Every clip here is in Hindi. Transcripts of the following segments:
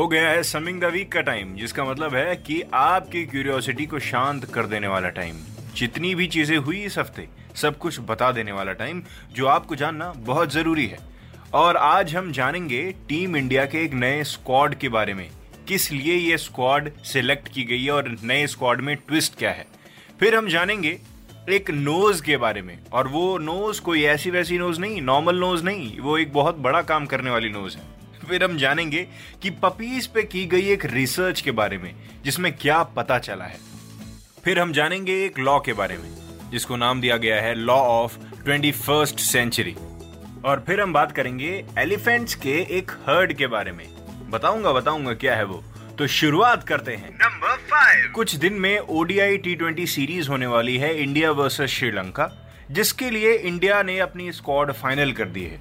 हो गया है समिंग द वीक का टाइम जिसका मतलब है कि आपकी क्यूरियोसिटी को शांत कर देने वाला टाइम जितनी भी चीज़ें हुई इस हफ़्ते, सब कुछ बता देने वाला टाइम जो आपको जानना बहुत ज़रूरी है। और आज हम जानेंगे टीम इंडिया के एक नए स्क्वाड के बारे में। किस लिए ये स्क्वाड सिलेक्ट की गई है और नए स्क्वाड में ट्विस्ट क्या है। फिर हम जानेंगे एक नोज़ के बारे में। और वो नोज़ कोई ऐसी वैसी नोज़ नहीं नॉर्मल नोज़ नहीं, वो एक बहुत बड़ा काम करने वाली नोज़ है। फिर हम जानेंगे कि पपीज पे की गई एक रिसर्च के बारे में जिसमें क्या पता चला है। फिर हम जानेंगे एक लॉ के बारे में जिसको नाम दिया गया है law of twenty first century और फिर हम बात करेंगे एलिफेंट्स के एक हर्ड के बारे में। बताऊँगा बताऊँगा क्या है वो। तो शुरुआत करते हैं। नंबर फाइव कुछ दिन में ओडीआई टी ट्वेंटी सीरीज़ होने वाली है इंडिया वर्सेस श्रीलंका जिसके लिए इंडिया ने अपनी स्क्वाड फाइनल कर दी है।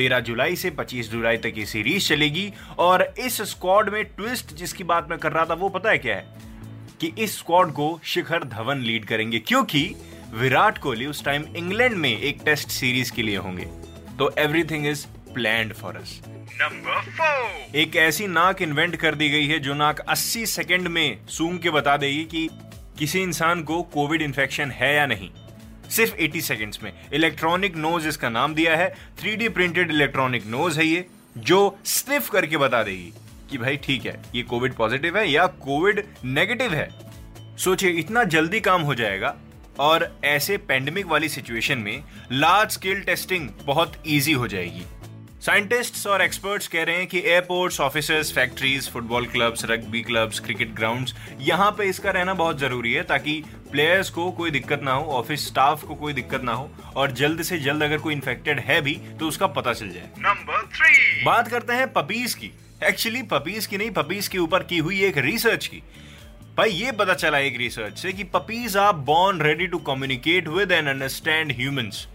तेरह जुलाई से 25 जुलाई तक ये सीरीज़ चलेगी और इस स्क्वाड में ट्विस्ट जिसकी बात मैं कर रहा था वो पता है क्या है? कि इस स्क्वाड को शिखर धवन लीड करेंगे क्योंकि विराट कोहली उस टाइम इंग्लैंड में एक टेस्ट सीरीज़ के लिए होंगे। तो everything is planned for us number four एक ऐसी नाक इन्वेंट कर दी गई है जो नाक 80 सेकंड में सूंघ के बता देगी कि किसी इंसान को कोविड इन्फेक्शन है या नहीं। सिर्फ़ 80 सेकंड्स में। इलेक्ट्रॉनिक नोज़ इसका नाम दिया है। 3D प्रिंटेड इलेक्ट्रॉनिक नोज़ है ये, जो स्निफ करके बता देगी कि भाई ठीक है, ये कोविड पॉजिटिव है या कोविड नेगेटिव है। सोचिए, इतना जल्दी काम हो जाएगा और ऐसे पेंडेमिक वाली सिचुएशन में लार्ज स्केल टेस्टिंग बहुत इजी हो जाएगी। साइंटिस्ट्स और एक्सपर्ट्स कह रहे हैं कि airports offices factories football clubs rugby clubs cricket grounds यहाँ पे इसका रहना बहुत ज़रूरी है ताकि प्लेयर्स को कोई दिक्कत ना हो ऑफ़िस स्टाफ को कोई दिक्कत ना हो और जल्द से जल्द अगर कोई इन्फेक्टेड है भी तो उसका पता चल जाए। नंबर थ्री बात करते हैं पपीज की। एक्चुअली पपीज की नहीं पपीज के ऊपर की हुई एक रिसर्च की। भाई ये पता चला एक रिसर्च से कि puppies are born ready to communicate with and understand humans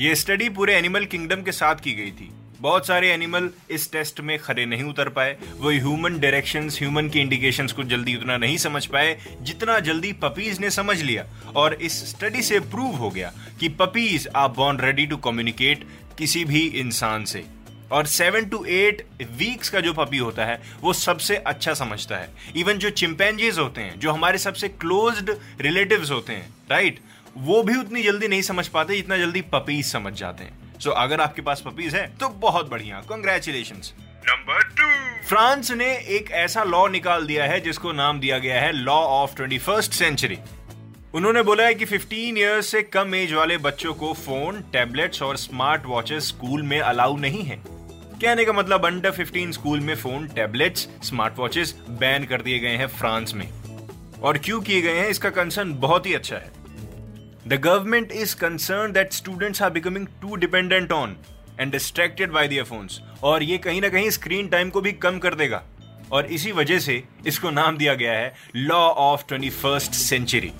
ये स्टडी पूरे एनिमल किंगडम के साथ की गई थी। बहुत सारे एनिमल इस टेस्ट में खड़े नहीं उतर पाए। वो ह्यूमन डायरेक्शंस ह्यूमन की इंडिकेशंस को जल्दी उतना नहीं समझ पाए, जितना जल्दी पपीज ने समझ लिया। और इस स्टडी से प्रूव हो गया कि puppies are born ready to communicate किसी भी इंसान से। और सेवन टू एट वीक्स का जो पपी होता है, वो सबसे अच्छा समझता है। इवन जो चिंपैंजीज होते हैं, जो हमारे सबसे क्लोज्ड रिलेटिव्स होते हैं राइट वो भी उतनी जल्दी नहीं समझ पाते जितना जल्दी पपीज समझ जाते हैं। सो so, अगर आपके पास पपीज है तो बहुत बढ़िया। कॉन्ग्रेचुलेशन नंबर टू फ्रांस ने एक ऐसा लॉ निकाल दिया है जिसको नाम दिया गया है law of twenty first century उन्होंने बोला है कि 15 इयर्स से कम एज वाले बच्चों को फ़ोन टैबलेट्स और स्मार्ट वॉचेस स्कूल में अलाउ नहीं है। कहने का मतलब अंडर 15 स्कूल में phone tablets smart watches ban कर दिए गए हैं फ्रांस में। और क्यों किए गए हैं इसका कंसर्न बहुत ही अच्छा है। The government is concern that students are becoming too dependent on and distracted by their phones और ये कहीं ना कहीं स्क्रीन टाइम को भी कम कर देगा। और इसी वजह से इसको नाम दिया गया है law of twenty first century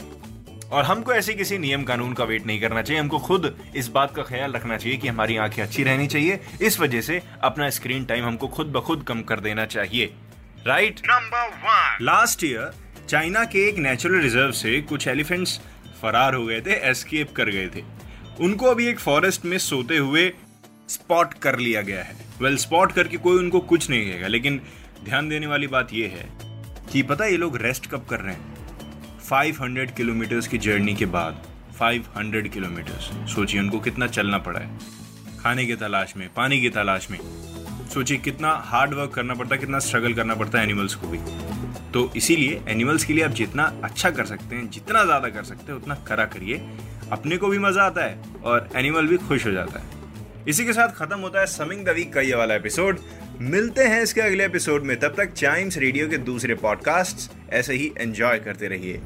और हमको ऐसे किसी नियम कानून का वेट नहीं करना चाहिए। हमको खुद इस बात का ख्याल रखना चाहिए कि हमारी आँखें अच्छी रहनी चाहिए। इस वजह से अपना स्क्रीन टाइम हमको खुद ब खुद कम कर देना चाहिए। Right number one last year China के एक नेचुरल रिज़र्व से कुछ एलिफेंट्स फरार हो गए थे एस्केप कर गए थे। उनको अभी एक फॉरेस्ट में सोते हुए स्पॉट कर लिया गया है। वेल well, स्पॉट करके कोई उनको कुछ नहीं कहेगा लेकिन ध्यान देने वाली बात यह है कि पता ये लोग रेस्ट कब कर रहे हैं? 500 किलोमीटर्स की जर्नी के बाद। 500 किलोमीटर्स सोचिए उनको कितना चलना पड़ा है। खाने की तलाश में पानी की तलाश में। सोचिए कितना हार्ड वर्क करना पड़ता है कितना स्ट्रगल करना पड़ता है एनिमल्स को भी। तो इसीलिए एनिमल्स के लिए आप जितना अच्छा कर सकते हैं, जितना ज़्यादा कर सकते हैं, उतना करा करिए। अपने को भी मज़ा आता है और एनिमल भी खुश हो जाता है। इसी के साथ खत्म होता है समिंग द वीक का ये वाला एपिसोड मिलते हैं इसके अगले एपिसोड में। तब तक चाइम्स रेडियो के दूसरे पॉडकास्ट ऐसे ही एंजॉय करते रहिए।